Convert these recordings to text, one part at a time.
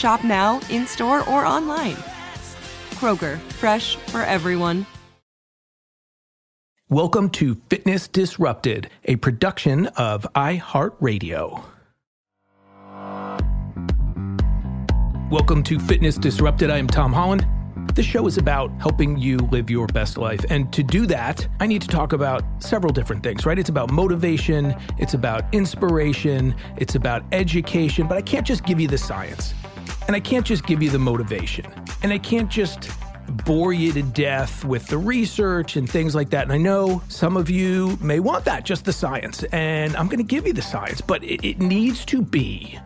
Shop now, in store, or online. Kroger, fresh for everyone. Welcome to Fitness Disrupted, a production of iHeartRadio. Welcome to Fitness Disrupted. I am Tom Holland. This show is about helping you live your best life. And to do that, I need to talk about several different things, right? It's about motivation, it's about inspiration, it's about education, but I can't just give you the science. And I can't just give you the motivation. And I can't just bore you to death with the research and things like that. And I know some of you may want that, just the science. And I'm going to give you the science, but it, it needs to be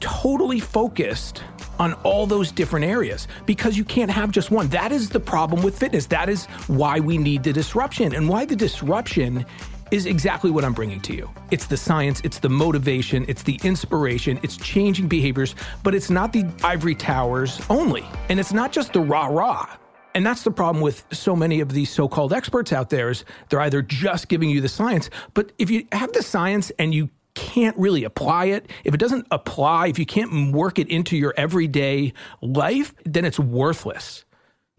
totally focused on all those different areas because you can't have just one. That is the problem with fitness. That is why we need the disruption and why the disruption is exactly what I'm bringing to you. It's the science, it's the motivation, it's the inspiration, it's changing behaviors, but it's not the ivory towers only. And it's not just the rah rah. And that's the problem with so many of these so called experts out there is they're either just giving you the science, but if you have the science and you can't really apply it, if it doesn't apply, if you can't work it into your everyday life, then it's worthless.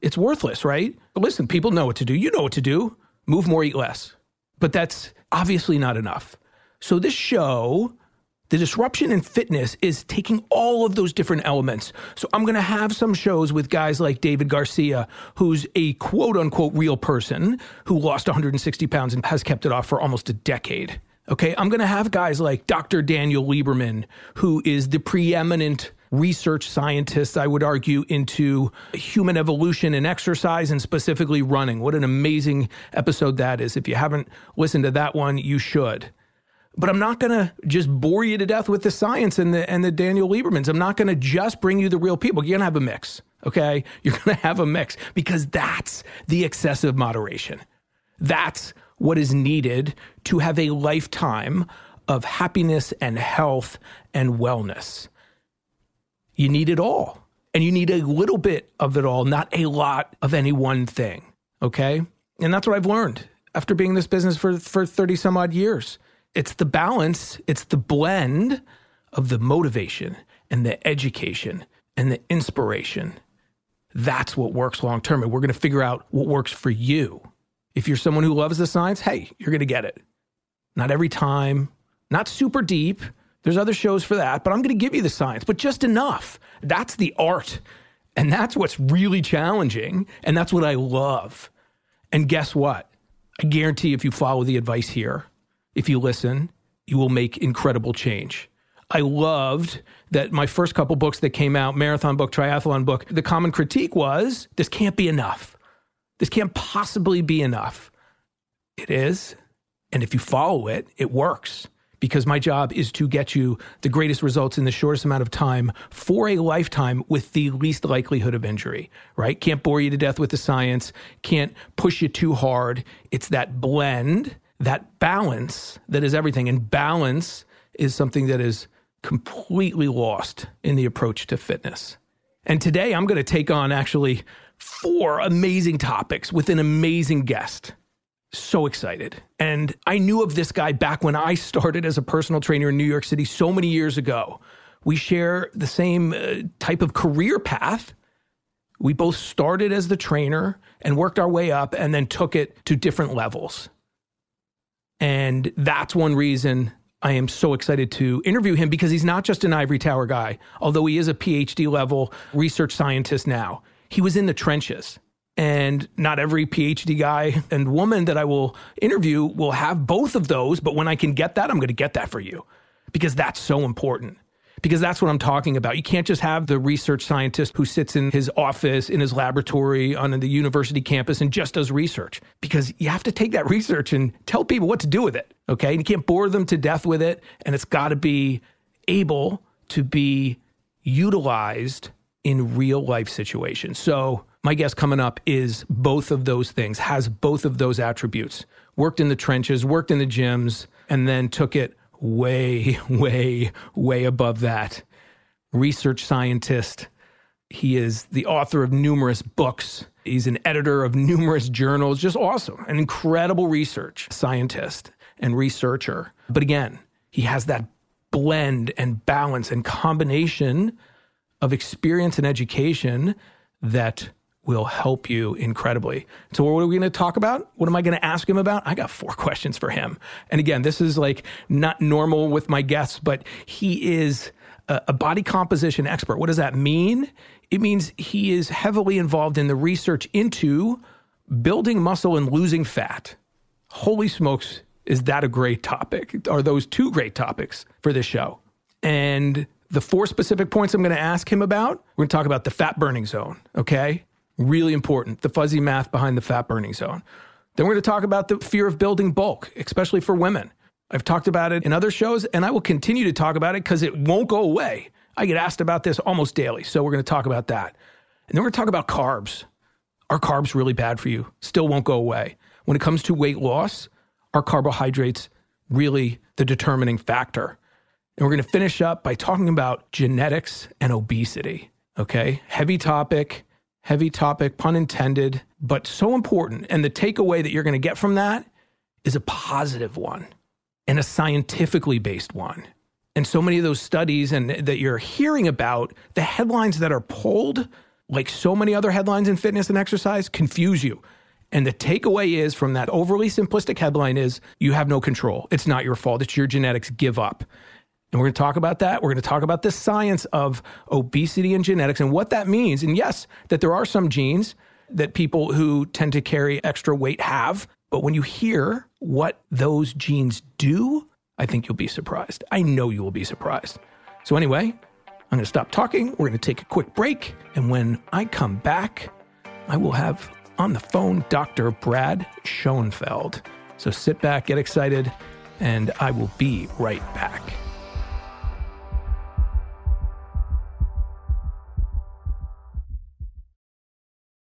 It's worthless, right? But listen, people know what to do. You know what to do. Move more, eat less. But that's obviously not enough. So, this show, the disruption in fitness, is taking all of those different elements. So, I'm going to have some shows with guys like David Garcia, who's a quote unquote real person who lost 160 pounds and has kept it off for almost a decade. Okay. I'm going to have guys like Dr. Daniel Lieberman, who is the preeminent research scientists, I would argue, into human evolution and exercise and specifically running. What an amazing episode that is. If you haven't listened to that one, you should. But I'm not going to just bore you to death with the science and the and the Daniel Liebermans. I'm not going to just bring you the real people. You're going to have a mix, okay? You're going to have a mix because that's the excessive moderation. That's what is needed to have a lifetime of happiness and health and wellness. You need it all. And you need a little bit of it all, not a lot of any one thing. Okay. And that's what I've learned after being in this business for, for 30 some odd years. It's the balance, it's the blend of the motivation and the education and the inspiration. That's what works long term. And we're going to figure out what works for you. If you're someone who loves the science, hey, you're going to get it. Not every time, not super deep, there's other shows for that, but I'm going to give you the science, but just enough. That's the art. And that's what's really challenging. And that's what I love. And guess what? I guarantee if you follow the advice here, if you listen, you will make incredible change. I loved that my first couple books that came out, marathon book, triathlon book, the common critique was this can't be enough. This can't possibly be enough. It is. And if you follow it, it works because my job is to get you the greatest results in the shortest amount of time for a lifetime with the least likelihood of injury, right? Can't bore you to death with the science, can't push you too hard. It's that blend, that balance that is everything. And balance is something that is completely lost in the approach to fitness. And today I'm going to take on actually four amazing topics with an amazing guest so excited. And I knew of this guy back when I started as a personal trainer in New York City so many years ago. We share the same uh, type of career path. We both started as the trainer and worked our way up and then took it to different levels. And that's one reason I am so excited to interview him because he's not just an ivory tower guy, although he is a PhD level research scientist now. He was in the trenches. And not every PhD guy and woman that I will interview will have both of those. But when I can get that, I'm going to get that for you because that's so important. Because that's what I'm talking about. You can't just have the research scientist who sits in his office, in his laboratory on the university campus and just does research. Because you have to take that research and tell people what to do with it. Okay. And you can't bore them to death with it. And it's got to be able to be utilized in real life situations. So, my guest coming up is both of those things, has both of those attributes. Worked in the trenches, worked in the gyms, and then took it way, way, way above that. Research scientist. He is the author of numerous books. He's an editor of numerous journals. Just awesome. An incredible research scientist and researcher. But again, he has that blend and balance and combination of experience and education that will help you incredibly. So, what are we going to talk about? What am I going to ask him about? I got four questions for him. And again, this is like not normal with my guests, but he is a, body composition expert. What does that mean? It means he is heavily involved in the research into building muscle and losing fat. Holy smokes, is that a great topic? Are those two great topics for this show? And the four specific points I'm going to ask him about, we're going to talk about the fat burning zone, okay? Really important. The fuzzy math behind the fat burning zone. Then we're going to talk about the fear of building bulk, especially for women. I've talked about it in other shows, and I will continue to talk about it because it won't go away. I get asked about this almost daily. So we're going to talk about that. And then we're going to talk about carbs. Are carbs really bad for you? Still won't go away. When it comes to weight loss, are carbohydrates really the determining factor? And we're going to finish up by talking about genetics and obesity. Okay. Heavy topic heavy topic, pun intended, but so important. And the takeaway that you're going to get from that is a positive one and a scientifically based one. And so many of those studies and that you're hearing about, the headlines that are pulled, like so many other headlines in fitness and exercise, confuse you. And the takeaway is from that overly simplistic headline is you have no control. It's not your fault. It's your genetics. Give up. And we're going to talk about that. We're going to talk about the science of obesity and genetics and what that means. And yes, that there are some genes that people who tend to carry extra weight have. But when you hear what those genes do, I think you'll be surprised. I know you will be surprised. So, anyway, I'm going to stop talking. We're going to take a quick break. And when I come back, I will have on the phone Dr. Brad Schoenfeld. So sit back, get excited, and I will be right back.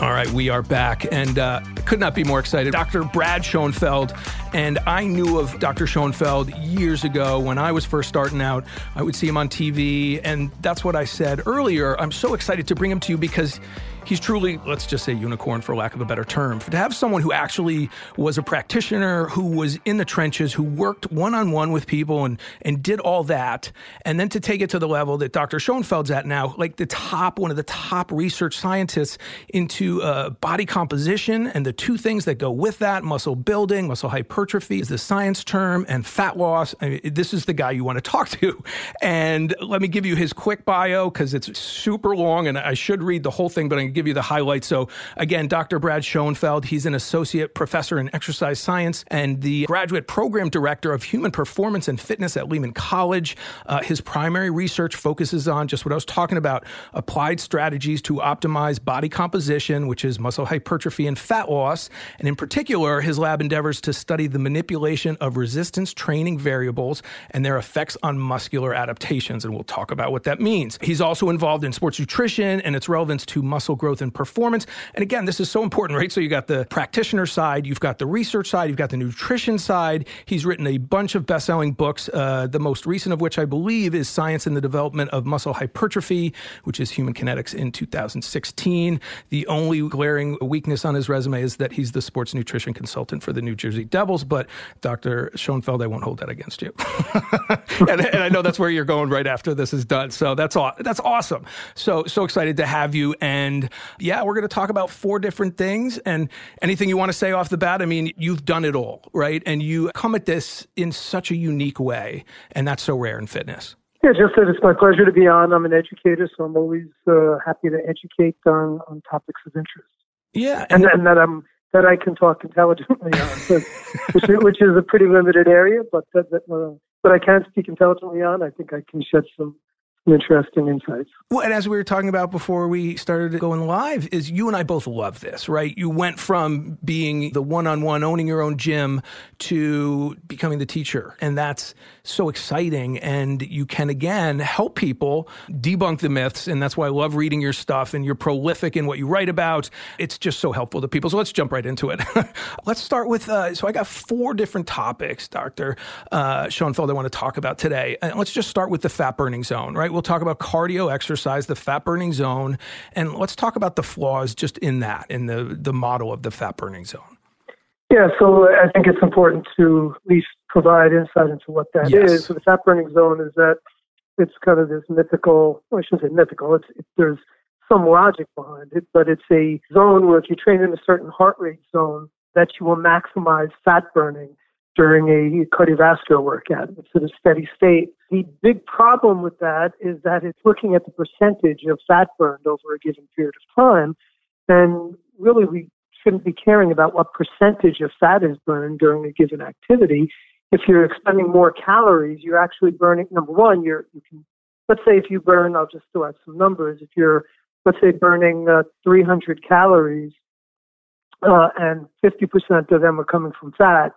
All right, we are back, and uh, could not be more excited. Dr. Brad Schoenfeld, and I knew of Dr. Schoenfeld years ago when I was first starting out. I would see him on TV, and that's what I said earlier. I'm so excited to bring him to you because he's truly, let's just say, unicorn for lack of a better term. To have someone who actually was a practitioner, who was in the trenches, who worked one on one with people and, and did all that, and then to take it to the level that Dr. Schoenfeld's at now, like the top, one of the top research scientists into uh, body composition and the two things that go with that muscle building, muscle hypertrophy is the science term, and fat loss. I mean, this is the guy you want to talk to. And let me give you his quick bio because it's super long and I should read the whole thing, but I give you the highlights. So, again, Dr. Brad Schoenfeld, he's an associate professor in exercise science and the graduate program director of human performance and fitness at Lehman College. Uh, his primary research focuses on just what I was talking about applied strategies to optimize body composition, which is muscle hypertrophy and fat loss. And in particular, his lab endeavors to study the manipulation of resistance training variables and their effects on muscular adaptations. And we'll talk about what that means. He's also involved in sports nutrition and its relevance to muscle growth and performance. And again, this is so important, right? So you got the practitioner side, you've got the research side, you've got the nutrition side. He's written a bunch of best selling books, uh, the most recent of which I believe is Science in the Development of Muscle Hypertrophy, which is Human Kinetics in 2016. The only glaring weakness on his resume is that he's the sports nutrition consultant for the New Jersey Devils. But Dr. Schoenfeld, I won't hold that against you. and, and, I know that's where you're going right after this is done. So that's aw- that's awesome. So so excited to have you. And yeah, we're going to talk about four different things. And anything you want to say off the bat? I mean, you've done it all, right? And you come at this in such a unique way, and that's so rare in fitness. Yeah, just that it's my pleasure to be on. I'm an educator, so I'm always uh, happy to educate on, on topics of interest. Yeah, and, and, and that I'm that I can talk intelligently on, which, which is a pretty limited area, but that, that uh, but I can speak intelligently on. I think I can shed some interesting insights. Well, and as we were talking about before we started going live, is you and I both love this, right? You went from being the one-on-one, owning your own gym, to becoming the teacher, and that's so exciting. And you can again help people debunk the myths, and that's why I love reading your stuff. And you're prolific in what you write about. It's just so helpful to people. So let's jump right into it. let's start with. Uh, so I got four different topics, Doctor uh, Schoenfeld, I want to talk about today. And let's just start with the fat burning zone, right? We'll talk about cardio exercise, the fat burning zone, and let's talk about the flaws just in that, in the, the model of the fat burning zone. Yeah, so I think it's important to at least provide insight into what that yes. is. So the fat burning zone is that it's kind of this mythical, well, I shouldn't say mythical, it's, it, there's some logic behind it, but it's a zone where if you train in a certain heart rate zone, that you will maximize fat burning during a cardiovascular workout. It's at a steady state. The big problem with that is that it's looking at the percentage of fat burned over a given period of time. And really, we shouldn't be caring about what percentage of fat is burned during a given activity. If you're expending more calories, you're actually burning, number one, you're, you can let's say if you burn, I'll just throw out some numbers. If you're, let's say, burning uh, 300 calories uh, and 50% of them are coming from fat,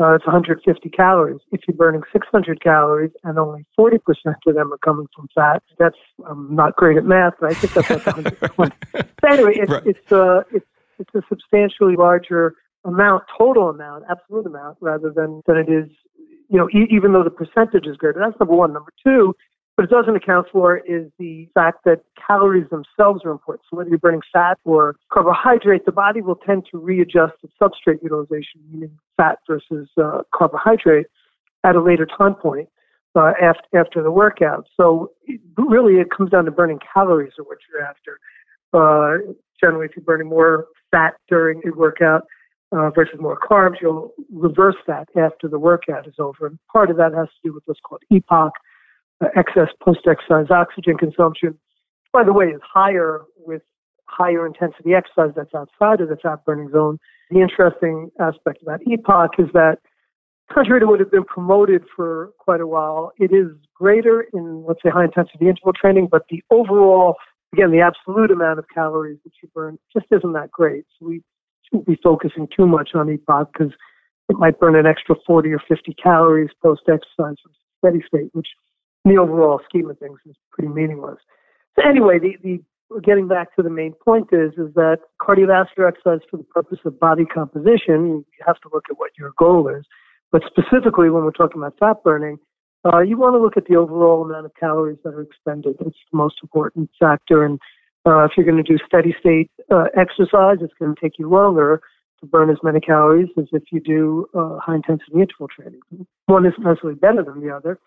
uh, it's 150 calories. If you're burning 600 calories and only 40% of them are coming from fat, that's I'm not great at math, but I think that's like 120. so anyway, it's right. it's uh, it's it's a substantially larger amount, total amount, absolute amount, rather than than it is. You know, e- even though the percentage is greater. That's number one. Number two, what it doesn't account for is the fact that calories themselves are important. So whether you're burning fat or carbohydrate, the body will tend to readjust its substrate utilization, meaning fat versus uh, carbohydrate, at a later time point uh, after, after the workout. So it, really, it comes down to burning calories or what you're after. Uh, generally, if you're burning more fat during a workout uh, versus more carbs, you'll reverse that after the workout is over. And part of that has to do with what's called EPOC, uh, excess post-exercise oxygen consumption. By the way, is higher with higher intensity exercise that's outside of the fat burning zone. The interesting aspect about EPOC is that contrary to what has been promoted for quite a while, it is greater in, let's say, high intensity interval training, but the overall, again, the absolute amount of calories that you burn just isn't that great. So we shouldn't be focusing too much on EPOC because it might burn an extra 40 or 50 calories post exercise from steady state, which in the overall scheme of things is pretty meaningless. So anyway, the, the getting back to the main point is is that cardiovascular exercise for the purpose of body composition, you have to look at what your goal is. But specifically, when we're talking about fat burning, uh, you want to look at the overall amount of calories that are expended. It's the most important factor. And uh, if you're going to do steady state uh, exercise, it's going to take you longer to burn as many calories as if you do uh, high intensity interval training. One isn't necessarily better than the other.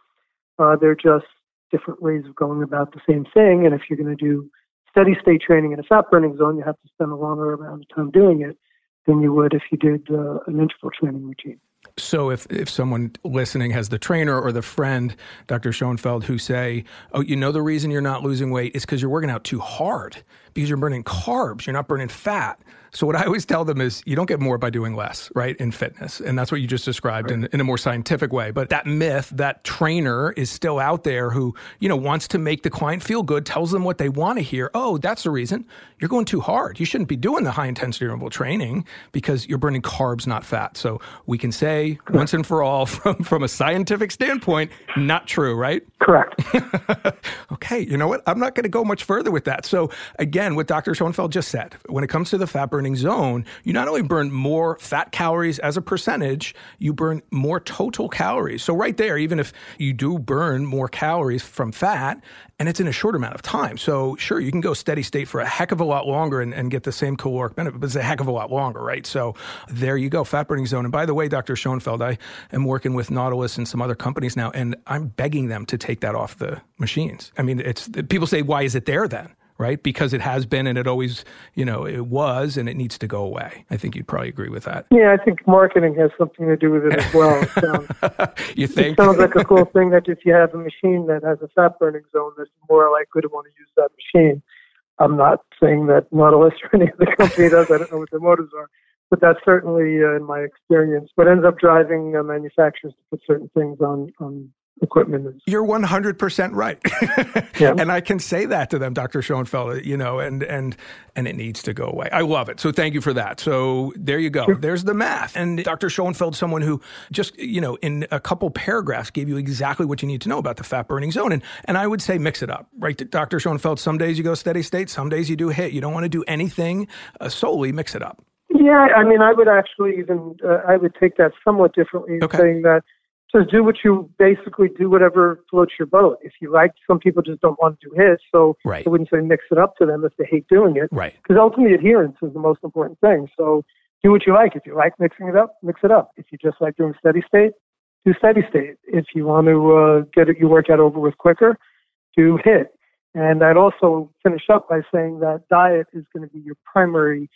Uh, they're just different ways of going about the same thing. And if you're going to do steady state training in a fat burning zone, you have to spend a longer amount of time doing it than you would if you did uh, an interval training routine. So if, if someone listening has the trainer or the friend, Dr. Schoenfeld, who say, oh, you know the reason you're not losing weight is because you're working out too hard because you're burning carbs, you're not burning fat. So what I always tell them is you don't get more by doing less, right? In fitness. And that's what you just described right. in, in a more scientific way. But that myth, that trainer is still out there who, you know, wants to make the client feel good, tells them what they want to hear. Oh, that's the reason. You're going too hard. You shouldn't be doing the high intensity interval training because you're burning carbs, not fat. So we can say Correct. once and for all from, from a scientific standpoint, not true, right? Correct. okay. You know what? I'm not going to go much further with that. So again, what Dr. Schoenfeld just said, when it comes to the fat burning burning zone, you not only burn more fat calories as a percentage, you burn more total calories. So, right there, even if you do burn more calories from fat, and it's in a short amount of time. So, sure, you can go steady state for a heck of a lot longer and, and get the same caloric benefit, but it's a heck of a lot longer, right? So, there you go, fat burning zone. And by the way, Dr. Schoenfeld, I am working with Nautilus and some other companies now, and I'm begging them to take that off the machines. I mean, it's people say, why is it there then? Right? Because it has been and it always, you know, it was and it needs to go away. I think you'd probably agree with that. Yeah, I think marketing has something to do with it as well. you think? It sounds like a cool thing that if you have a machine that has a fat burning zone, that's more likely to want to use that machine. I'm not saying that Nautilus or any other company does. I don't know what their motives are. But that's certainly, uh, in my experience, what ends up driving uh, manufacturers to put certain things on, on equipment is. You're 100% right. yeah. And I can say that to them, Dr. Schoenfeld, you know, and, and, and it needs to go away. I love it. So thank you for that. So there you go. Sure. There's the math. And Dr. Schoenfeld, someone who just, you know, in a couple paragraphs gave you exactly what you need to know about the fat burning zone. And, and I would say mix it up, right? Dr. Schoenfeld, some days you go steady state, some days you do hit. You don't want to do anything uh, solely, mix it up. Yeah, I mean, I would actually even uh, I would take that somewhat differently, okay. saying that just do what you basically do whatever floats your boat. If you like, some people just don't want to do HIIT, so right. I wouldn't say mix it up to them if they hate doing it. Right. Because ultimately, adherence is the most important thing. So do what you like. If you like mixing it up, mix it up. If you just like doing steady state, do steady state. If you want to uh, get it, your workout over with quicker, do hit. And I'd also finish up by saying that diet is going to be your primary.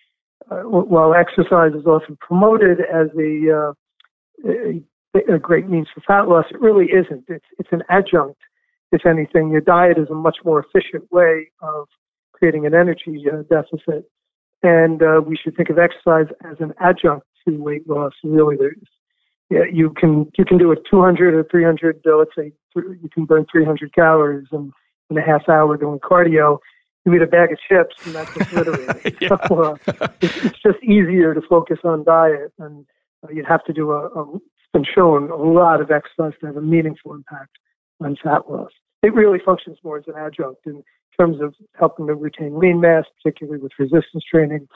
Uh, while exercise is often promoted as a, uh, a a great means for fat loss. It really isn't. It's, it's an adjunct. If anything, your diet is a much more efficient way of creating an energy uh, deficit. And uh, we should think of exercise as an adjunct to weight loss. Really, there's, yeah, you can you can do a 200 or 300. Uh, let's say you can burn 300 calories, in, and a half hour doing cardio, you eat a bag of chips and that's obliterated. Yeah. so, uh, it's, it's just easier to focus on diet, and uh, you'd have to do a, a. Been shown a lot of exercise to have a meaningful impact on fat loss. It really functions more as an adjunct in terms of helping to retain lean mass, particularly with resistance training,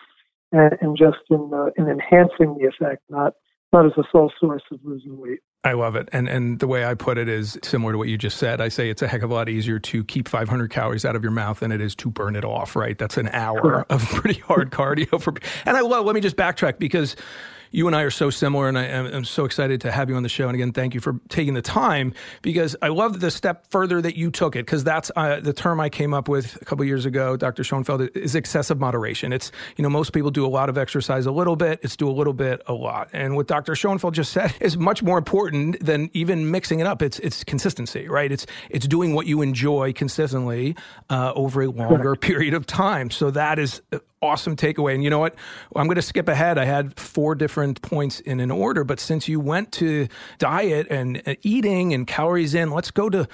and, and just in uh, in enhancing the effect, not not as a sole source of losing weight. I love it. And and the way I put it is similar to what you just said. I say it's a heck of a lot easier to keep 500 calories out of your mouth than it is to burn it off, right? That's an hour Correct. of pretty hard cardio for And I love let me just backtrack because you and I are so similar, and I am I'm so excited to have you on the show. And again, thank you for taking the time because I love the step further that you took it because that's uh, the term I came up with a couple years ago. Dr. Schoenfeld is excessive moderation. It's you know most people do a lot of exercise a little bit. It's do a little bit a lot. And what Dr. Schoenfeld just said is much more important than even mixing it up. It's it's consistency, right? It's it's doing what you enjoy consistently uh, over a longer period of time. So that is awesome takeaway. And you know what? I'm going to skip ahead. I had four different points in an order, but since you went to diet and uh, eating and calories in, let's go to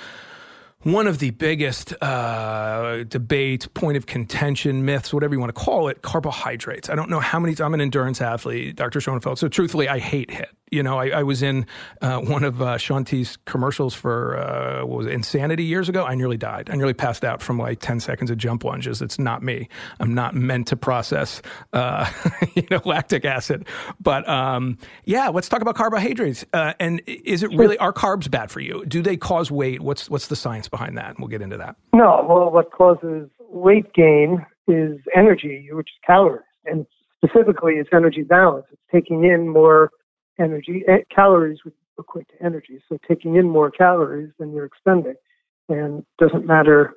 one of the biggest uh, debate, point of contention, myths, whatever you want to call it, carbohydrates. I don't know how many. I'm an endurance athlete, Dr. Schoenfeld. So truthfully, I hate HIIT. You know, I, I was in uh, one of uh, Shaun T's commercials for uh, what was it, Insanity years ago. I nearly died. I nearly passed out from like 10 seconds of jump lunges. It's not me. I'm not meant to process, uh, you know, lactic acid. But um, yeah, let's talk about carbohydrates. Uh, and is it really are carbs bad for you? Do they cause weight? What's what's the science behind that? And we'll get into that. No, well, what causes weight gain is energy, which is calories, and specifically, it's energy balance. It's taking in more energy. Eh, Calories would equate to energy, so taking in more calories than you're expending, and doesn't matter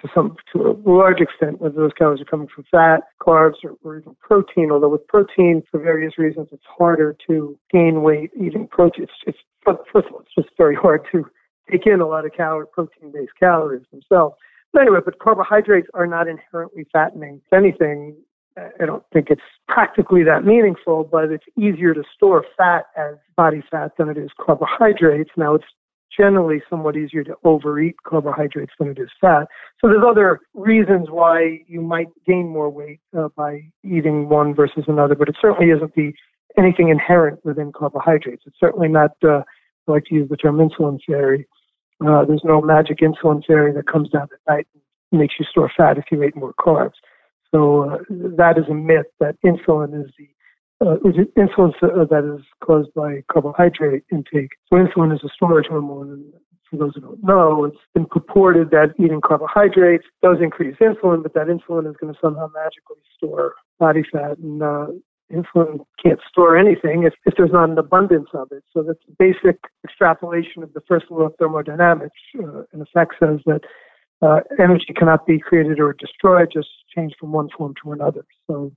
to some to a large extent whether those calories are coming from fat, carbs, or, or even protein. Although with protein, for various reasons, it's harder to gain weight eating protein. It's, it's first of all, it's just very hard to take in a lot of calorie protein-based calories themselves. But anyway, but carbohydrates are not inherently fattening. If anything, I don't think it's practically that meaningful, but it's easier to store fat as body fat than it is carbohydrates. Now, it's generally somewhat easier to overeat carbohydrates than it is fat. So there's other reasons why you might gain more weight uh, by eating one versus another, but it certainly isn't the anything inherent within carbohydrates. It's certainly not. Uh, I like to use the term insulin fairy. Uh, there's no magic insulin fairy that comes down at night and makes you store fat if you ate more carbs. So uh, that is a myth that insulin is the uh, insulin uh, that is caused by carbohydrate intake. So insulin is a storage hormone. And for those who don't know, it's been purported that eating carbohydrates does increase insulin, but that insulin is going to somehow magically store body fat. And uh, insulin can't store anything if, if there's not an abundance of it. So that's basic extrapolation of the first law of thermodynamics. Uh, in effect, says that uh, energy cannot be created or destroyed, just change from one form to another. So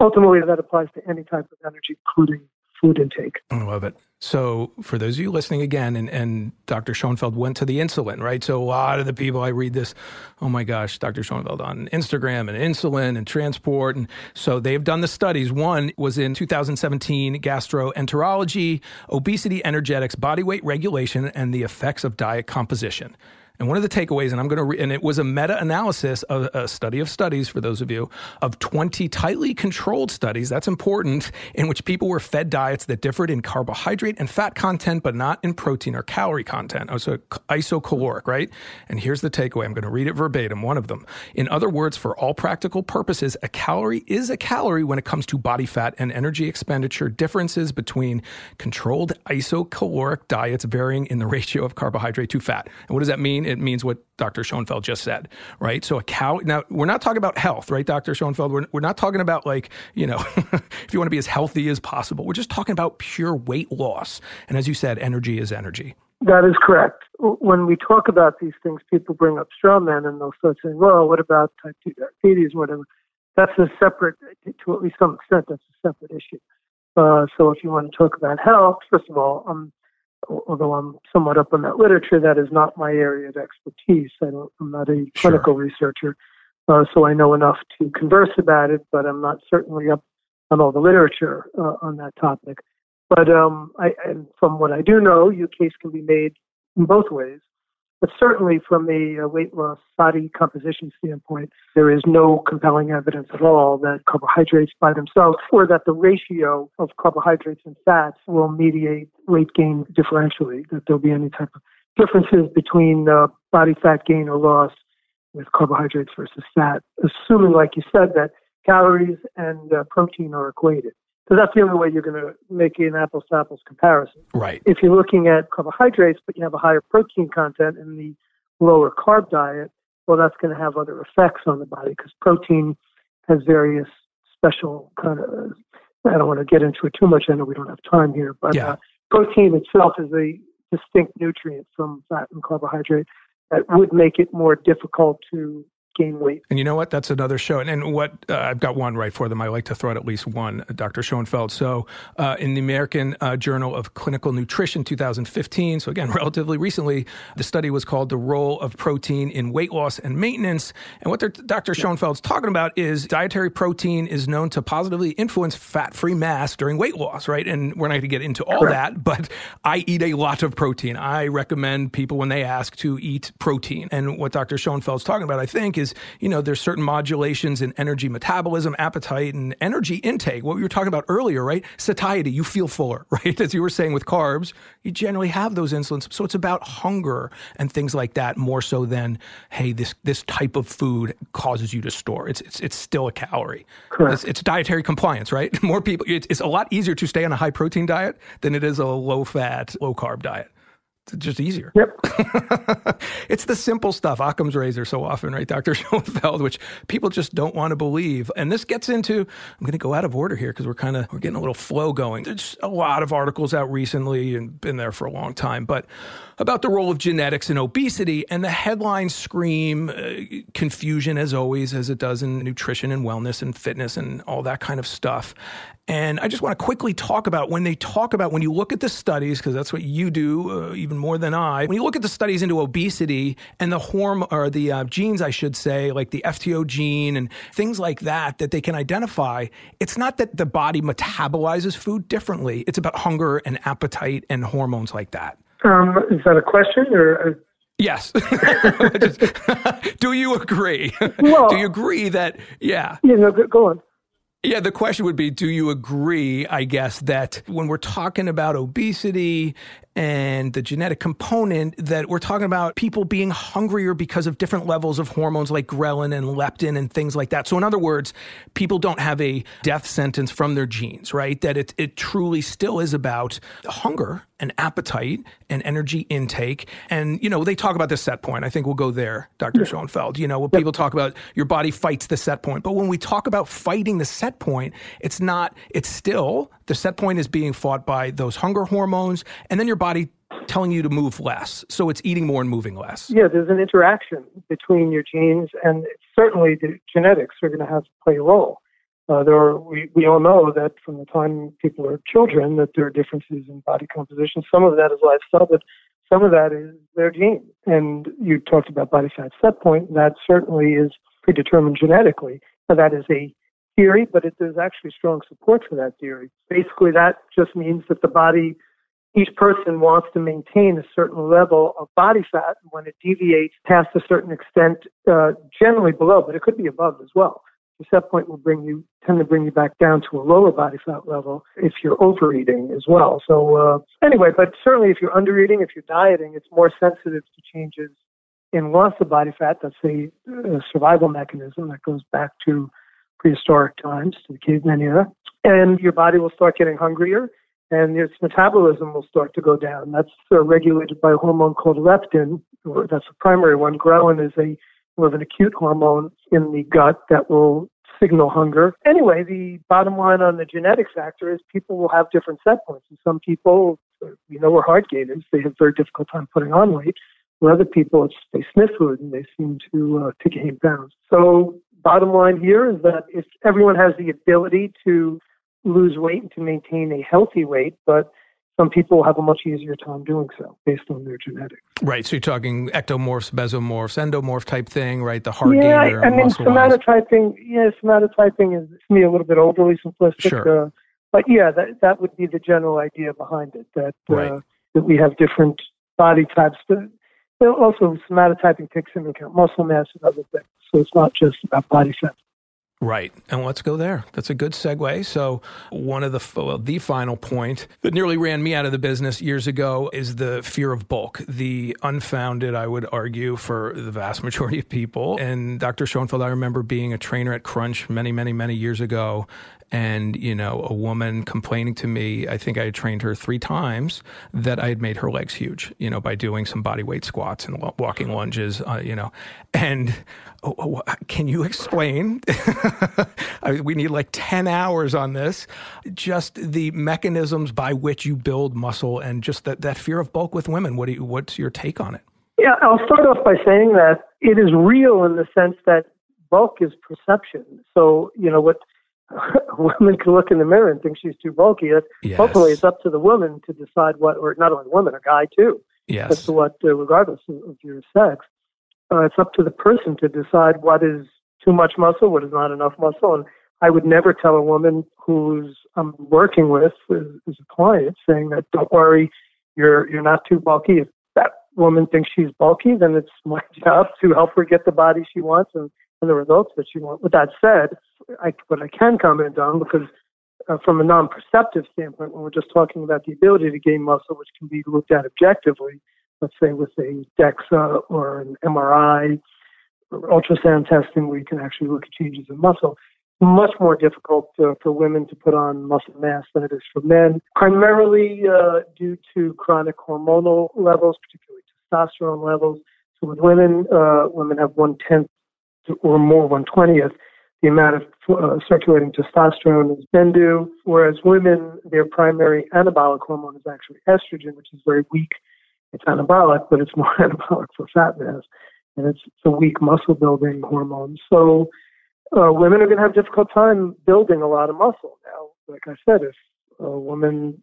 ultimately, that applies to any type of energy, including food intake. I love it. So, for those of you listening again, and, and Dr. Schoenfeld went to the insulin, right? So, a lot of the people I read this, oh my gosh, Dr. Schoenfeld on Instagram and insulin and transport. And so, they've done the studies. One was in 2017 gastroenterology, obesity, energetics, body weight regulation, and the effects of diet composition. And one of the takeaways, and I'm going to, re- and it was a meta analysis of a study of studies for those of you of 20 tightly controlled studies. That's important, in which people were fed diets that differed in carbohydrate and fat content, but not in protein or calorie content. Oh, so isocaloric, right? And here's the takeaway. I'm going to read it verbatim. One of them. In other words, for all practical purposes, a calorie is a calorie when it comes to body fat and energy expenditure differences between controlled isocaloric diets varying in the ratio of carbohydrate to fat. And what does that mean? It means what Dr. Schoenfeld just said, right? So a cow. Now we're not talking about health, right, Dr. Schoenfeld? We're, we're not talking about like you know, if you want to be as healthy as possible. We're just talking about pure weight loss. And as you said, energy is energy. That is correct. When we talk about these things, people bring up straw men and they'll start saying, well, what about type 2 diabetes, whatever. That's a separate, to at least some extent, that's a separate issue. Uh, so if you want to talk about health, first of all, um, although I'm somewhat up on that literature, that is not my area of expertise. I don't, I'm not a clinical sure. researcher, uh, so I know enough to converse about it, but I'm not certainly up on all the literature uh, on that topic. But um, I, and from what I do know, your case can be made in both ways. But certainly from a weight loss body composition standpoint, there is no compelling evidence at all that carbohydrates by themselves or that the ratio of carbohydrates and fats will mediate weight gain differentially, that there'll be any type of differences between uh, body fat gain or loss with carbohydrates versus fat, assuming, like you said, that calories and uh, protein are equated. So that's the only way you're going to make an apples to apples comparison. Right. If you're looking at carbohydrates, but you have a higher protein content in the lower carb diet, well, that's going to have other effects on the body because protein has various special kind of. I don't want to get into it too much. I know we don't have time here, but Yeah. uh, protein itself is a distinct nutrient from fat and carbohydrate that would make it more difficult to gain weight. And you know what? That's another show. And, and what uh, I've got one right for them. I like to throw out at least one, Dr. Schoenfeld. So, uh, in the American uh, Journal of Clinical Nutrition 2015, so again, relatively recently, the study was called The Role of Protein in Weight Loss and Maintenance. And what Dr. Schoenfeld's talking about is dietary protein is known to positively influence fat free mass during weight loss, right? And we're not going to get into all that, but I eat a lot of protein. I recommend people when they ask to eat protein. And what Dr. Schoenfeld's talking about, I think, is, you know, there's certain modulations in energy metabolism, appetite, and energy intake. What we were talking about earlier, right? Satiety, you feel fuller, right? As you were saying with carbs, you generally have those insulins. So it's about hunger and things like that more so than, hey, this this type of food causes you to store. It's it's, it's still a calorie. Correct. It's, it's dietary compliance, right? More people, it's, it's a lot easier to stay on a high protein diet than it is a low fat, low carb diet. It's just easier. Yep. it's the simple stuff. Occam's razor so often, right, Dr. Schoenfeld, which people just don't want to believe. And this gets into, I'm going to go out of order here because we're kind of, we're getting a little flow going. There's a lot of articles out recently and been there for a long time, but about the role of genetics in obesity and the headlines scream uh, confusion as always, as it does in nutrition and wellness and fitness and all that kind of stuff. And I just want to quickly talk about when they talk about when you look at the studies, because that's what you do uh, even more than I. When you look at the studies into obesity and the horm or the uh, genes, I should say, like the FTO gene and things like that, that they can identify, it's not that the body metabolizes food differently. It's about hunger and appetite and hormones like that. Um, is that a question or? Yes. Do you agree? Well- do you agree that, yeah. Know, go, go on. Yeah, the question would be Do you agree, I guess, that when we're talking about obesity and the genetic component, that we're talking about people being hungrier because of different levels of hormones like ghrelin and leptin and things like that? So, in other words, people don't have a death sentence from their genes, right? That it, it truly still is about hunger and appetite and energy intake. And, you know, they talk about the set point. I think we'll go there, Dr. Schoenfeld. You know, when people talk about your body fights the set point. But when we talk about fighting the set point, it's not, it's still, the set point is being fought by those hunger hormones and then your body telling you to move less. So it's eating more and moving less. Yeah, there's an interaction between your genes, and certainly the genetics are going to have to play a role. Uh, there are, we, we all know that from the time people are children that there are differences in body composition. Some of that is lifestyle, but some of that is their genes. And you talked about body fat set point. That certainly is predetermined genetically. Now, that is a theory, but it, there's actually strong support for that theory. Basically, that just means that the body each person wants to maintain a certain level of body fat. When it deviates past a certain extent, uh, generally below, but it could be above as well. The set point will bring you tend to bring you back down to a lower body fat level if you're overeating as well. So uh, anyway, but certainly if you're undereating, if you're dieting, it's more sensitive to changes in loss of body fat. That's a, a survival mechanism that goes back to prehistoric times, to the caveman era, and your body will start getting hungrier and its metabolism will start to go down. That's uh, regulated by a hormone called leptin, that's the primary one. Ghrelin is a more of an acute hormone in the gut that will signal hunger. Anyway, the bottom line on the genetic factor is people will have different set points. And some people, we know, are hard gainers. They have very difficult time putting on weight. For other people, it's they sniff food and they seem to uh, to gain pounds. So bottom line here is that if everyone has the ability to lose weight and to maintain a healthy weight, but some people have a much easier time doing so based on their genetics. Right. So you're talking ectomorphs, mesomorphs, endomorph type thing, right? The heart yeah, gainer. I, I mean, somatotyping. Yeah, somatotyping is to me a little bit overly simplistic. Sure. Uh, but yeah, that that would be the general idea behind it. That uh, Right. that we have different body types. But also somatotyping takes into account muscle mass and other things. So it's not just about body fat. Right. And let's go there. That's a good segue. So, one of the, well, the final point that nearly ran me out of the business years ago is the fear of bulk, the unfounded, I would argue, for the vast majority of people. And Dr. Schoenfeld, I remember being a trainer at Crunch many, many, many years ago and you know a woman complaining to me i think i had trained her three times that i had made her legs huge you know by doing some body weight squats and walking lunges uh, you know. And oh, oh, can you explain? I, we need like 10 hours on this. Just the mechanisms by which you build muscle and just that, that fear of bulk with women. What do you, what's your take on it? Yeah i'll start off by saying that it is real in the sense that bulk is perception. So you know what women can look in the mirror and think she's too bulky. Yes. Hopefully, it's up to the woman to decide what, or not only women, a guy too. Yes. As to what, uh, regardless of, of, your sex, uh, it's up to the person to decide what is too much muscle, what is not enough muscle. And I would never tell a woman who's I'm working with as, a client saying that don't worry, you're you're not too bulky. If that woman thinks she's bulky, then it's my job to help her get the body she wants and and the results that she want. With that said, I, what I can comment on, because uh, from a non-perceptive standpoint, when we're just talking about the ability to gain muscle, which can be looked at objectively, let's say with a DEXA or an MRI or ultrasound testing, where you can actually look at changes in muscle, much more difficult uh, for women to put on muscle mass than it is for men, primarily uh, due to chronic hormonal levels, particularly testosterone levels. So with women, uh, women have one tenth or more, one twentieth, the amount of uh, circulating testosterone as men do. Whereas women, their primary anabolic hormone is actually estrogen, which is very weak. It's anabolic, but it's more anabolic for fat mass, and it's, it's a weak muscle building hormone. So uh, women are going to have a difficult time building a lot of muscle. Now, like I said, if a woman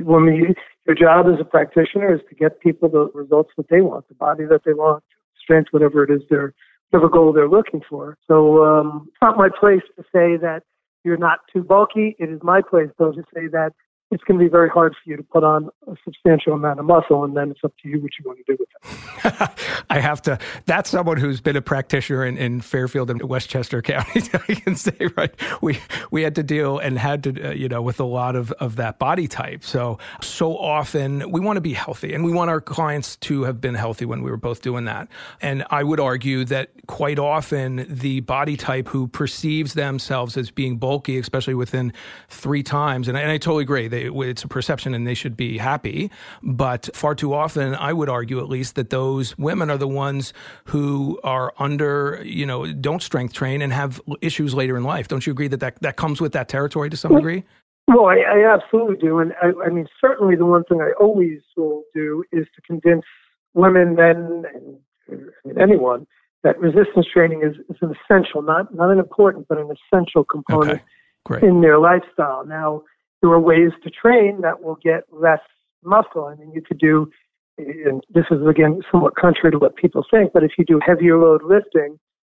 woman, your job as a practitioner is to get people the results that they want, the body that they want, strength, whatever it is they're whatever goal they're looking for. So um, it's not my place to say that you're not too bulky. It is my place, though, to say that it's going to be very hard for you to put on a substantial amount of muscle, and then it's up to you what you want to do with it. I have to. That's someone who's been a practitioner in, in Fairfield and Westchester County. I can say, right? We we had to deal and had to, uh, you know, with a lot of of that body type. So so often we want to be healthy, and we want our clients to have been healthy when we were both doing that. And I would argue that quite often the body type who perceives themselves as being bulky, especially within three times, and I, and I totally agree. They it's a perception and they should be happy. But far too often, I would argue at least that those women are the ones who are under, you know, don't strength train and have issues later in life. Don't you agree that that, that comes with that territory to some degree? Well, I, I absolutely do. And I, I mean, certainly the one thing I always will do is to convince women, men, and, and anyone that resistance training is, is an essential, not, not an important, but an essential component okay. in their lifestyle. Now, there are ways to train that will get less muscle. I mean, you could do, and this is again somewhat contrary to what people think, but if you do heavier load lifting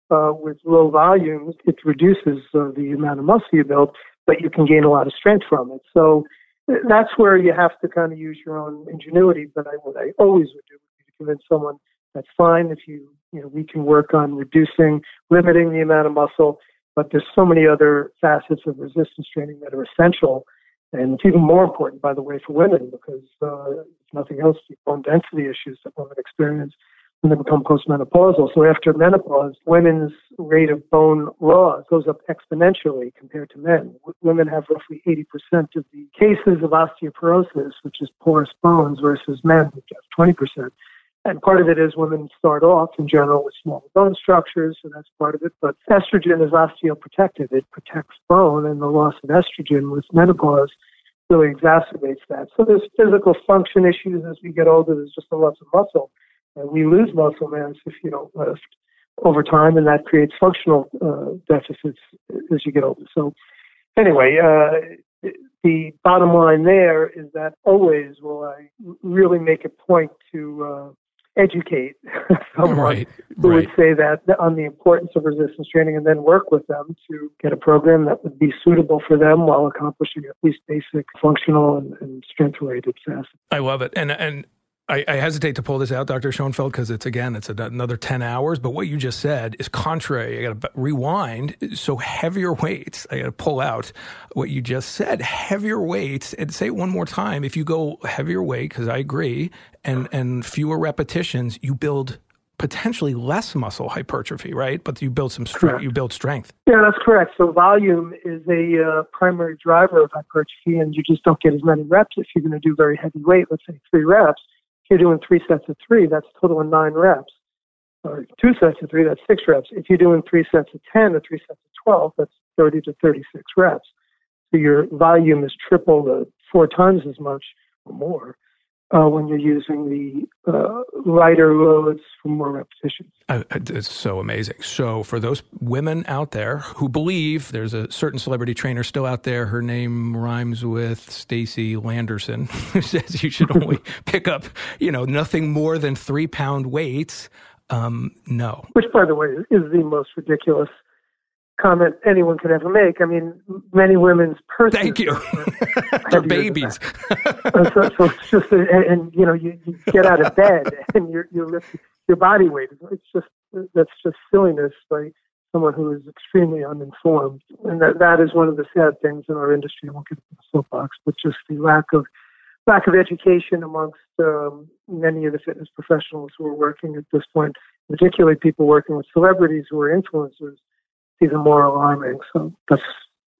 uh, with low volumes, it reduces uh, the amount of muscle you build, but you can gain a lot of strength from it. So that's where you have to kind of use your own ingenuity. But I, what I always would do would be to convince someone that's fine if you, you know, we can work on reducing, limiting the amount of muscle. But there's so many other facets of resistance training that are essential and it's even more important, by the way, for women because, uh, if nothing else, the bone density issues that women experience when they become postmenopausal. So after menopause, women's rate of bone loss goes up exponentially compared to men. W- women have roughly 80% of the cases of osteoporosis, which is porous bones, versus men, which have 20%. And part of it is women start off in general with smaller bone structures, so that's part of it. But estrogen is osteoprotective. It protects bone, and the loss of estrogen with menopause really exacerbates that. So there's physical function issues as we get older. There's just a loss of muscle. And we lose muscle mass if you don't lift over time, and that creates functional uh, deficits as you get older. So anyway, uh, the bottom line there is that always will I really make a point to uh, educate someone right, who right. would say that on the importance of resistance training and then work with them to get a program that would be suitable for them while accomplishing at least basic functional and, and strength related facets. I love it. And, and, I, I, hesitate to pull this out, Dr. Schoenfeld, because it's again, it's another 10 hours. But what you just said is contrary. I got to rewind. So, heavier weights, I got to pull out what you just said. Heavier weights, and say it one more time. If you go heavier weight, because I agree, and, and fewer repetitions, you build potentially less muscle hypertrophy, right? But you build some strength. You build strength. Yeah, that's correct. So volume is a uh, primary driver of hypertrophy, and you just don't get as many reps if you're going to do very heavy weight. Let's say three reps. You're doing three sets of three, that's a total of nine reps. Or two sets of three, that's six reps. If you're doing three sets of ten or three sets of twelve, that's thirty to thirty-six reps. So your volume is triple to uh, four times as much or more uh, when you're using the uh, lighter loads for more repetitions. Uh, it's so amazing. So, for those women out there who believe there's a certain celebrity trainer still out there, her name rhymes with Stacy Landerson, who says you should only pick up, you know, nothing more than three pound weights. Um, no. Which, by the way, is the most ridiculous comment anyone could ever make. I mean, many women's purses. Thank you. They're babies. so, so, it's just, a, and you know, you, you get out of bed and your your your body weight. It's just that's just silliness by someone who is extremely uninformed, and that that is one of the sad things in our industry. I won't get into the soapbox, but just the lack of lack of education amongst um, many of the fitness professionals who are working at this point, particularly people working with celebrities who are influencers even more alarming. So that's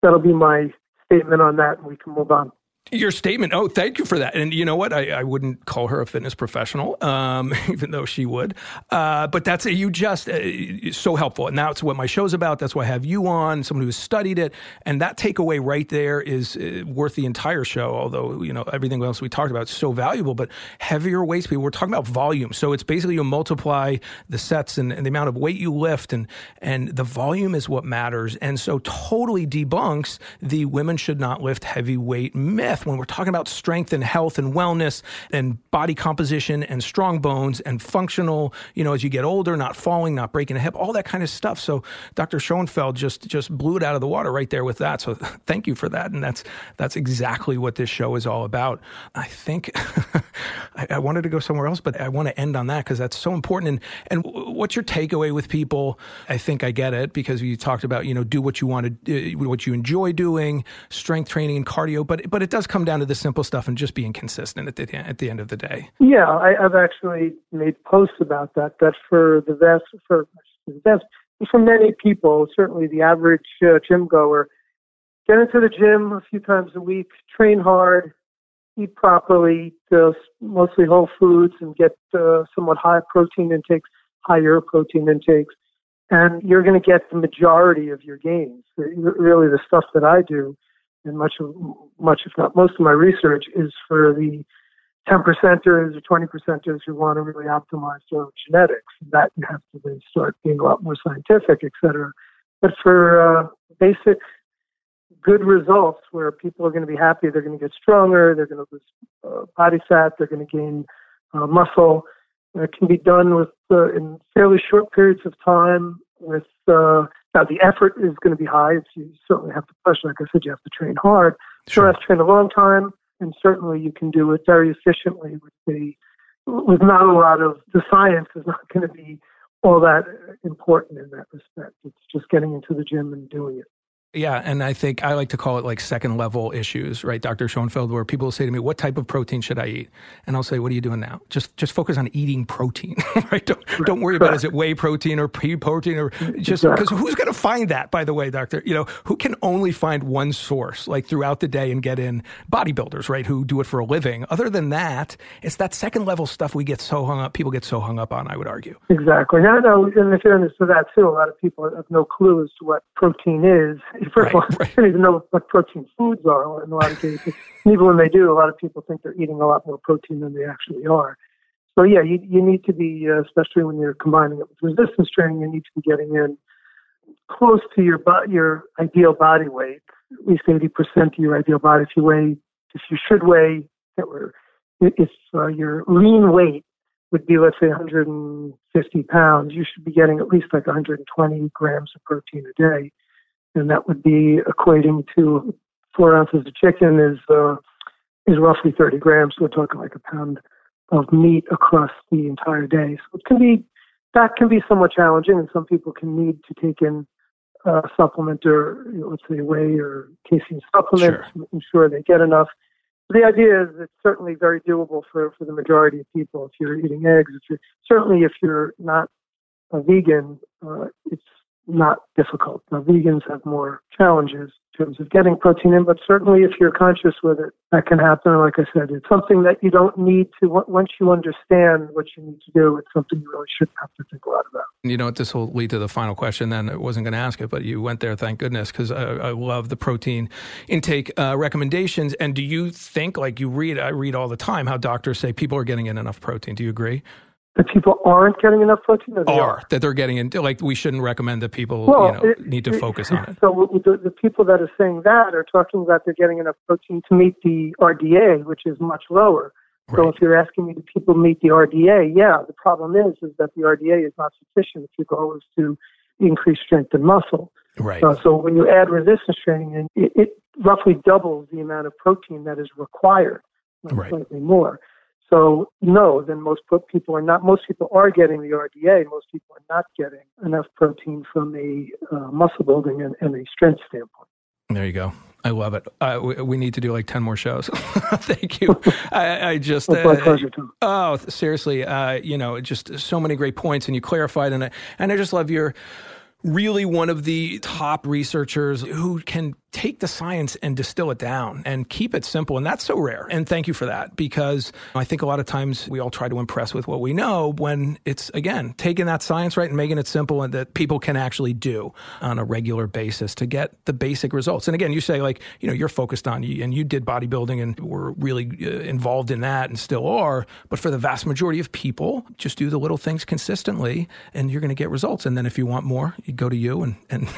that'll be my statement on that, and we can move on. Your statement. Oh, thank you for that. And you know what? I, I wouldn't call her a fitness professional, um, even though she would. Uh, but that's you just uh, so helpful, and that's what my show's about. That's why I have you on, someone who's studied it, and that takeaway right there is uh, worth the entire show. Although you know everything else we talked about is so valuable, but heavier weights, people. We're talking about volume, so it's basically you multiply the sets and, and the amount of weight you lift, and and the volume is what matters. And so totally debunks the women should not lift heavy weight when we're talking about strength and health and wellness and body composition and strong bones and functional, you know, as you get older, not falling, not breaking a hip, all that kind of stuff. So Dr. Schoenfeld just just blew it out of the water right there with that. So thank you for that. And that's that's exactly what this show is all about. I think I, I wanted to go somewhere else, but I want to end on that because that's so important. And and what's your takeaway with people? I think I get it because you talked about you know do what you want to do, what you enjoy doing, strength training and cardio, but but it does come down to the simple stuff and just being consistent at the at the end of the day. Yeah, I, have actually made posts about that. That for the vast for the vast for many people, certainly the average uh, gym goer, get into the gym a few times a week, train hard, eat properly, uh, mostly whole foods, and get uh, somewhat high protein intakes, higher protein intakes, and you're going to get the majority of your gains. Really, the stuff that I do and much of much if not most of my research is for the 10 percenters or 20 percenters who want to really optimize their genetics. That you have to then start being a lot more scientific, et cetera. But for uh, basic good results where people are going to be happy, they're going to get stronger, they're going to lose uh, body fat, they're going to gain uh, muscle. It can be done with uh, in fairly short periods of time with uh, now, the effort is going to be high. You certainly have to push. Like I said, you have to train hard. Sure. You have to train a long time, and certainly you can do it very efficiently with the with not a lot of the science is not going to be all that important in that respect. It's just getting into the gym and doing it. Yeah, and I think I like to call it like second level issues, right, Dr. Schoenfeld, where people say to me, "What type of protein should I eat?" And I'll say, "What are you doing now? Just just focus on eating protein, right? Don't don't worry about is it whey protein or pea protein or just because who's going to find that? By the way, doctor, you know who can only find one source like throughout the day and get in bodybuilders, right, who do it for a living. Other than that, it's that second level stuff we get so hung up. People get so hung up on. I would argue exactly. Now, no, in the fairness to that too, a lot of people have no clue as to what protein is First of all, right. don't even know what protein foods are in a lot of cases. and even when they do, a lot of people think they're eating a lot more protein than they actually are. So yeah, you you need to be, uh, especially when you're combining it with resistance training, you need to be getting in close to your your ideal body weight, at least eighty percent of your ideal body. If you weigh, if you should weigh, if uh, your lean weight would be let's say 150 pounds, you should be getting at least like 120 grams of protein a day and that would be equating to four ounces of chicken is uh, is roughly 30 grams. So we're talking like a pound of meat across the entire day. So it can be that can be somewhat challenging, and some people can need to take in a supplement or you know, let's say whey or casein supplements Sure. to ensure they get enough. The idea is it's certainly very doable for, for the majority of people. If you're eating eggs, if you're, certainly if you're not a vegan, uh, it's not difficult. Now, vegans have more challenges in terms of getting protein in, but certainly if you're conscious with it, that can happen. Like I said, it's something that you don't need to, once you understand what you need to do, it's something you really shouldn't have to think a lot about. You know what? This will lead to the final question. Then I wasn't going to ask it, but you went there. Thank goodness, because I, I love the protein intake uh, recommendations. And do you think, like you read, I read all the time, how doctors say people are getting in enough protein? Do you agree? That people aren't getting enough protein, or they Are that they're getting in? Like we shouldn't recommend that people, Well, you know, it- need to it- focus on it. So the, the people that are saying that are talking about they're getting enough protein to meet the RDA, which is much lower. So if you're asking me, do people meet the RDA? Yeah. The problem is, is that the RDA is not sufficient if your goal is to increase strength and muscle. Right. Uh, so when you add resistance training, in, it, it roughly doubles the amount of protein that is required, Right. slightly more. So no, then most people are not. Most people are getting the RDA. Most people are not getting enough protein from a uh, muscle building and, and a strength standpoint. There you go. I love it. Uh, we, we need to do like 10 more shows. Thank you. I, I just, It's my uh, pleasure, Tom. oh, seriously, uh, you know, just so many great points and you clarified. And I, and I just love your really one of the top researchers who can take the science and distill it down and keep it simple. And that's so rare. And thank you for that because I think a lot of times we all try to impress with what we know when it's, again, taking that science right and making it simple and that people can actually do on a regular basis to get the basic results. And again, you say like, you know, you're focused on, and you did bodybuilding and were really uh, involved in that and still are. But for the vast majority of people, just do the little things consistently and you're going to get results. And then if you want more, you go to you and, and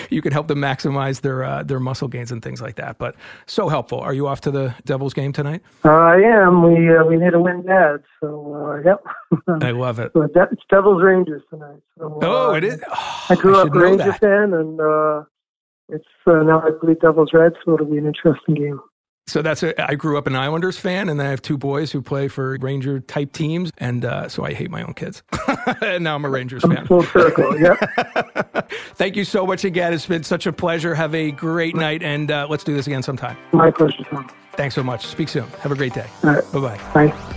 you can help them maximize their, uh, their muscle gains and things like that. But so helpful. Are you off to the Devils game tonight? Uh, I am. We uh, we need a win bad. So uh, yep. I love it. So it's Devils Rangers tonight. So, Oh, uh, it is. I grew I up should a know Ranger fan, and uh, it's uh, now I believe Devils Red, so it'll be an interesting game. So that's it. I grew up an Islanders fan, and then I have two boys who play for Ranger type teams, and uh, so I hate my own kids. and now I'm a Rangers fan. Full circle. Yep. Thank you so much again. It's been such a pleasure. Have a great night, and uh, let's do this again sometime. My pleasure, Tom. Thanks so much. Speak soon. Have a great day. All right. Bye bye. Bye.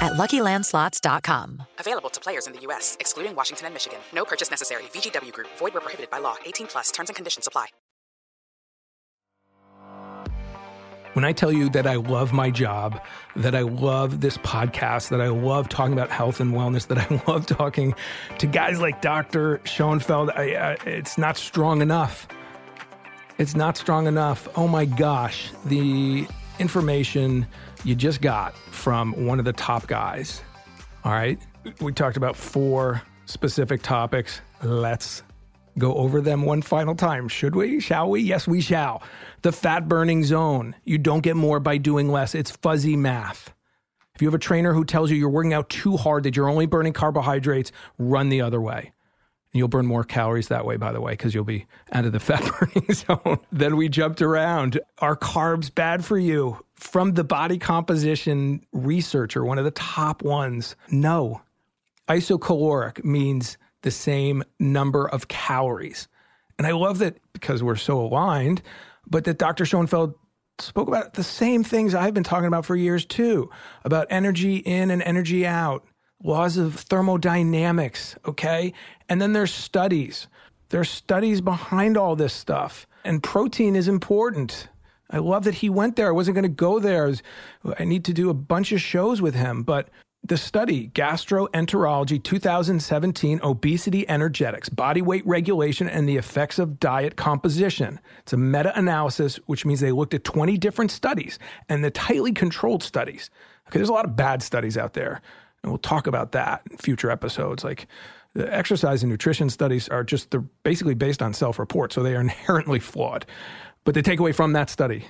at LuckyLandSlots.com. Available to players in the U.S., excluding Washington and Michigan. No purchase necessary. VGW Group. Void where prohibited by law. 18 plus. Terms and conditions apply. When I tell you that I love my job, that I love this podcast, that I love talking about health and wellness, that I love talking to guys like Dr. Schoenfeld, I, I, it's not strong enough. It's not strong enough. Oh my gosh, the information you just got from one of the top guys. All right. We talked about four specific topics. Let's go over them one final time. Should we? Shall we? Yes, we shall. The fat burning zone. You don't get more by doing less. It's fuzzy math. If you have a trainer who tells you you're working out too hard, that you're only burning carbohydrates, run the other way. And you'll burn more calories that way, by the way, because you'll be out of the fat burning zone. then we jumped around. Are carbs bad for you? From the body composition researcher, one of the top ones, no. Isocaloric means the same number of calories. And I love that because we're so aligned, but that Dr. Schoenfeld spoke about the same things I've been talking about for years too about energy in and energy out, laws of thermodynamics, okay? And then there's studies. There's studies behind all this stuff. And protein is important. I love that he went there. I wasn't going to go there. I, need to do a bunch of shows with him, but the study, Gastroenterology 2017 Obesity Energetics, Body Weight Regulation, and the Effects of Diet Composition. It's a meta analysis, which means they looked at 20 different studies and the tightly controlled studies. Okay, there's a lot of bad studies out there, and we'll talk about that in future episodes. Like the exercise and nutrition studies are just, they're basically based on self report, so they are inherently flawed. But the takeaway from that study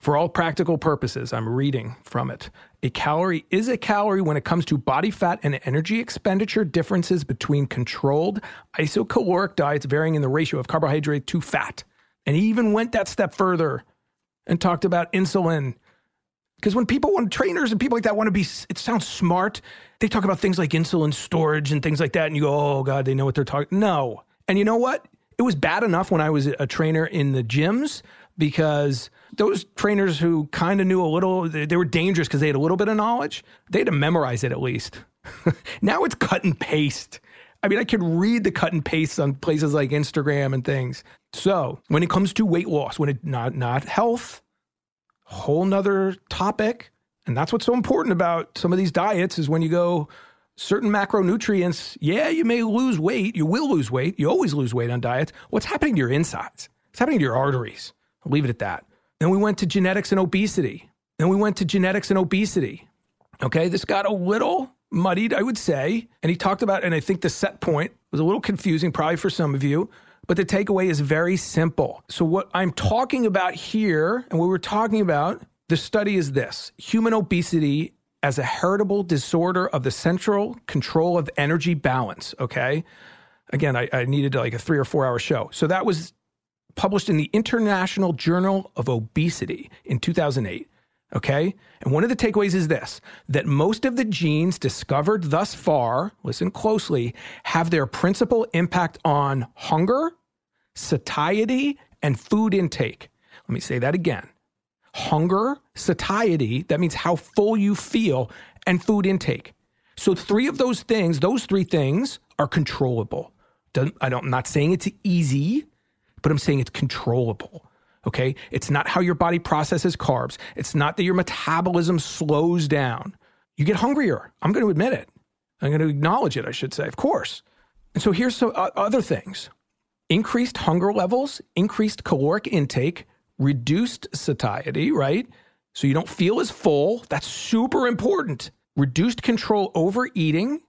for all practical purposes, I'm reading from it. A calorie is a calorie when it comes to body fat and energy expenditure differences between controlled isocaloric diets varying in the ratio of carbohydrate to fat. And he even went that step further and talked about insulin. Because when people want trainers and people like that want to be, it sounds smart. They talk about things like insulin storage and things like that. And you go, oh God, they know what they're talking. No. And you know what? It was bad enough when I was a trainer in the gyms because those trainers who kind of knew a little, they were dangerous because they had a little bit of knowledge. They had to memorize it at least. now it's cut and paste. I mean, I could read the cut and paste on places like Instagram and things. So when it comes to weight loss, when it not not health, whole nother topic. And that's what's so important about some of these diets is when you go certain macronutrients, yeah, you may lose weight. You will lose weight. You always lose weight on diets. What's happening to your insides? What's happening to your arteries? I'll leave it at that. Then we went to genetics and obesity. Then we went to genetics and obesity. Okay, this got a little muddied, I would say. And he talked about, and I think the set point was a little confusing, probably for some of you, but the takeaway is very simple. So, what I'm talking about here, and what we're talking about, the study is this human obesity as a heritable disorder of the central control of energy balance. Okay. Again, I, I needed like a three or four hour show. So, that was published in the International Journal of Obesity in 2008. Okay. And one of the takeaways is this that most of the genes discovered thus far, listen closely, have their principal impact on hunger, satiety, and food intake. Let me say that again hunger, satiety, that means how full you feel, and food intake. So, three of those things, those three things are controllable. I I'm not saying it's easy, but I'm saying it's controllable. Okay. It's not how your body processes carbs. It's not that your metabolism slows down. You get hungrier. I'm going to admit it. I'm going to acknowledge it, I should say, of course. And so here's some uh, other things increased hunger levels, increased caloric intake, reduced satiety, right? So you don't feel as full. That's super important. Reduced control over eating,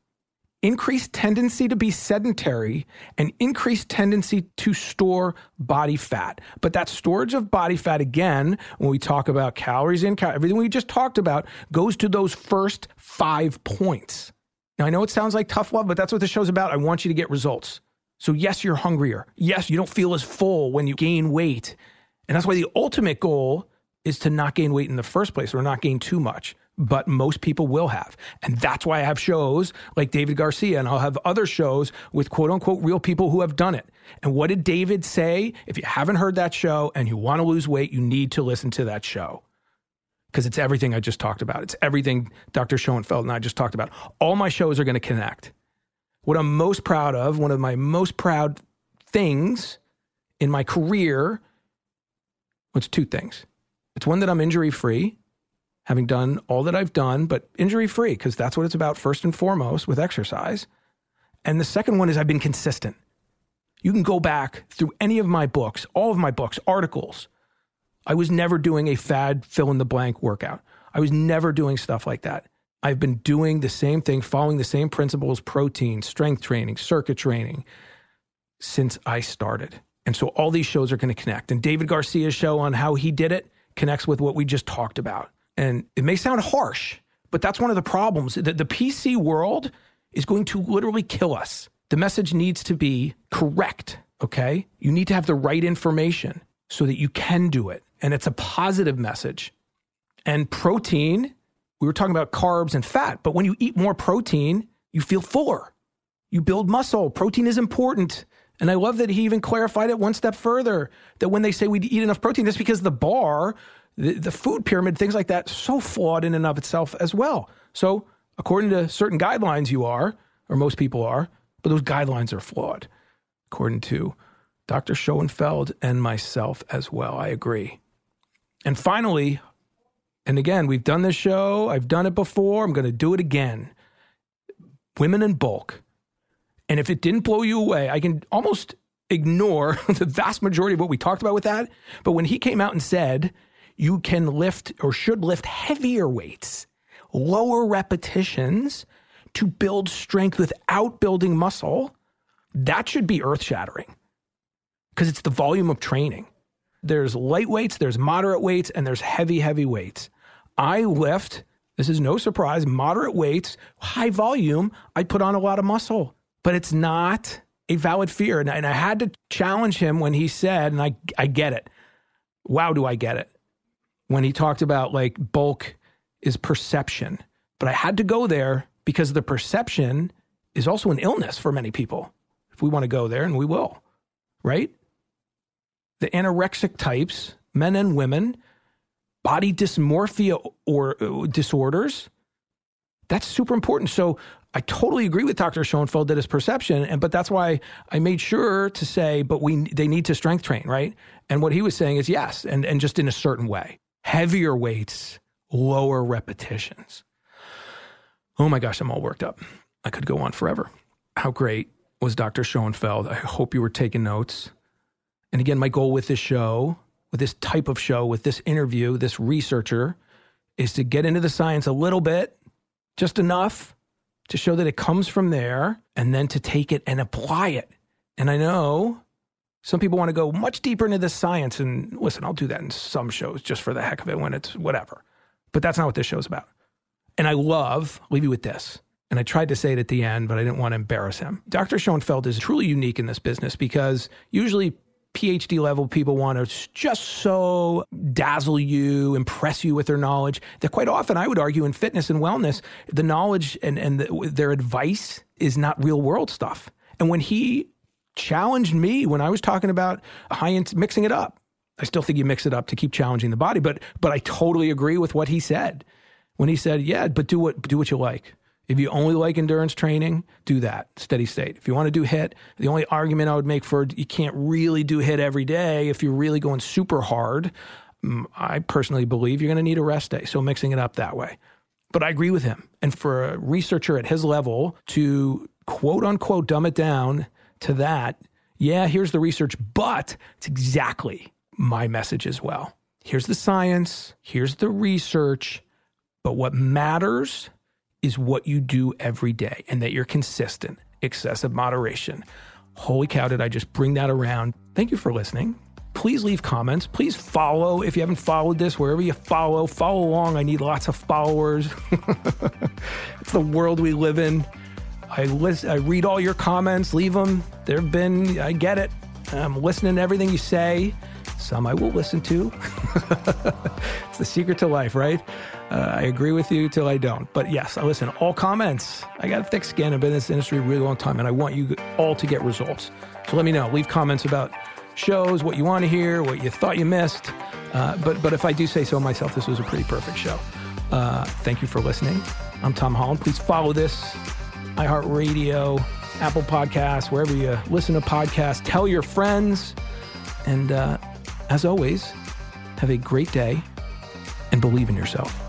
increased tendency to be sedentary and increased tendency to store body fat. But that storage of body fat, again, when we talk about calories in, everything we just talked about, goes to those first five points. Now, I know it sounds like tough love, but that's what the show's about. I want you to get results. So, yes, you're hungrier. Yes, you don't feel as full when you gain weight. And that's why the ultimate goal is to not gain weight in the first place or not gain too much. But most people will have. And that's why I have shows like David Garcia, and I'll have other shows with quote unquote real people who have done it. And what did David say? If you haven't heard that show and you want to lose weight, you need to listen to that show because it's everything I just talked about. It's everything Dr. Schoenfeld and I just talked about. All my shows are going to connect. What I'm most proud of, one of my most proud things in my career, it's two things. It's one that I'm injury free, having done all that I've done, but injury free, because that's what it's about first and foremost with exercise. And the second one is I've been consistent. You can go back through any of my books, all of my books, articles. I was never doing a fad fill in the blank workout. I was never doing stuff like that. I've been doing the same thing, following the same principles protein, strength training, circuit training since I started. And so all these shows are going to connect. And David Garcia's show on how he did it connects with what we just talked about. And it may sound harsh, but that's one of the problems. The, the PC world is going to literally kill us. The message needs to be correct, okay? You need to have the right information so that you can do it. And it's a positive message. And protein, we were talking about carbs and fat, but when you eat more protein, you feel fuller. You build muscle. Protein is important. And I love that he even clarified it one step further that when they say we eat enough protein, that's because the bar, the, the food pyramid, things like that, so flawed in and of itself as well. So, according to certain guidelines, you are, or most people are, but those guidelines are flawed, according to Dr. Schoenfeld and myself as well. I agree. And finally, and again, we've done this show, I've done it before, I'm going to do it again. Women in bulk. And if it didn't blow you away, I can almost ignore the vast majority of what we talked about with that. But when he came out and said, you can lift or should lift heavier weights, lower repetitions to build strength without building muscle, that should be earth shattering because it's the volume of training. There's light weights, there's moderate weights, and there's heavy, heavy weights. I lift, this is no surprise, moderate weights, high volume. I put on a lot of muscle, but it's not a valid fear. And, I had to challenge him when he said, and I, I get it. Wow, do I get it? When he talked about like bulk is perception. But I had to go there because the perception is also an illness for many people. If we want to go there, and we will, right? the anorexic types, men and women, body dysmorphia or uh, disorders. That's super important. So I totally agree with Dr. Schoenfeld that it's perception, and but that's why I made sure to say, but we they need to strength train, right? And what he was saying is yes, and and just in a certain way, heavier weights, lower repetitions. Oh my gosh, I'm all worked up. I could go on forever. How great was Dr. Schoenfeld? I hope you were taking notes. And again, my goal with this show, with this type of show, with this interview, this researcher, is to get into the science a little bit, just enough to show that it comes from there, and then to take it and apply it. And I know some people want to go much deeper into the science. And listen, I'll do that in some shows just for the heck of it when it's whatever. But that's not what this show's about. And I love, leave you with this. And I tried to say it at the end, but I didn't want to embarrass him. Dr. Schoenfeld is truly unique in this business because usually PhD level people want to just so dazzle you, impress you with their knowledge that quite often I would argue in fitness and wellness, the knowledge and, and the, their advice is not real world stuff. And when he challenged me when I was talking about high end mixing it up, I still think you mix it up to keep challenging the body, but but I totally agree with what he said when he said, "Yeah, but do what do what you like." If you only like endurance training, do that steady state. If you want to do HIIT, the only argument I would make for you can't really do HIIT every day if you're really going super hard. Mm, I personally believe you're going to need a rest day. So mixing it up that way. But I agree with him. And for a researcher at his level to quote unquote dumb it down to that, yeah, here's the research, but it's exactly my message as well. Here's the science, here's the research, but what matters is what you do every day and that you're consistent, excessive moderation. Holy cow, did I just bring that around? Thank you for listening. Please leave comments. Please follow if you haven't followed this, wherever you follow, follow along. I need lots of followers. it's the world we live in. I list, I read all your comments, leave them. There have been, I get it. I'm listening to everything you say. Some I will listen to. it's the secret to life, right? Uh, I agree with you till I don't. But yes, I listen. All comments. I got a thick skin. I've been in this industry a really long time, and I want you all to get results. So let me know. Leave comments about shows, what you want to hear, what you thought you missed. Uh, but but if I do say so myself, this was a pretty perfect show. Uh, thank you for listening. I'm Tom Holland. Please follow this iHeartRadio, Apple Podcasts, wherever you listen to podcasts. Tell your friends. And uh, as always, have a great day and believe in yourself.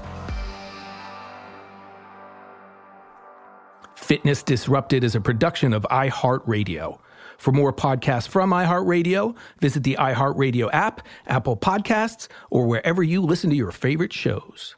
Fitness Disrupted is a production of iHeartRadio. For more podcasts from iHeartRadio, visit the iHeartRadio app, Apple Podcasts, or wherever you listen to your favorite shows.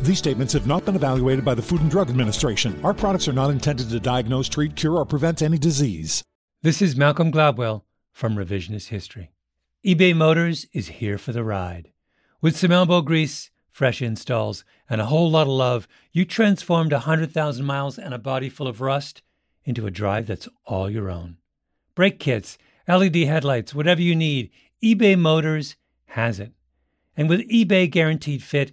These statements have not been evaluated by the Food and Drug Administration. Our products are not intended to diagnose, treat, cure, or prevent any disease. This is Malcolm Gladwell from Revisionist History. eBay Motors is here for the ride. With some elbow grease, fresh installs, and a whole lot of love, you transformed 100,000 miles and a body full of rust into a drive that's all your own. Brake kits, LED headlights, whatever you need, eBay Motors has it. And with eBay Guaranteed Fit,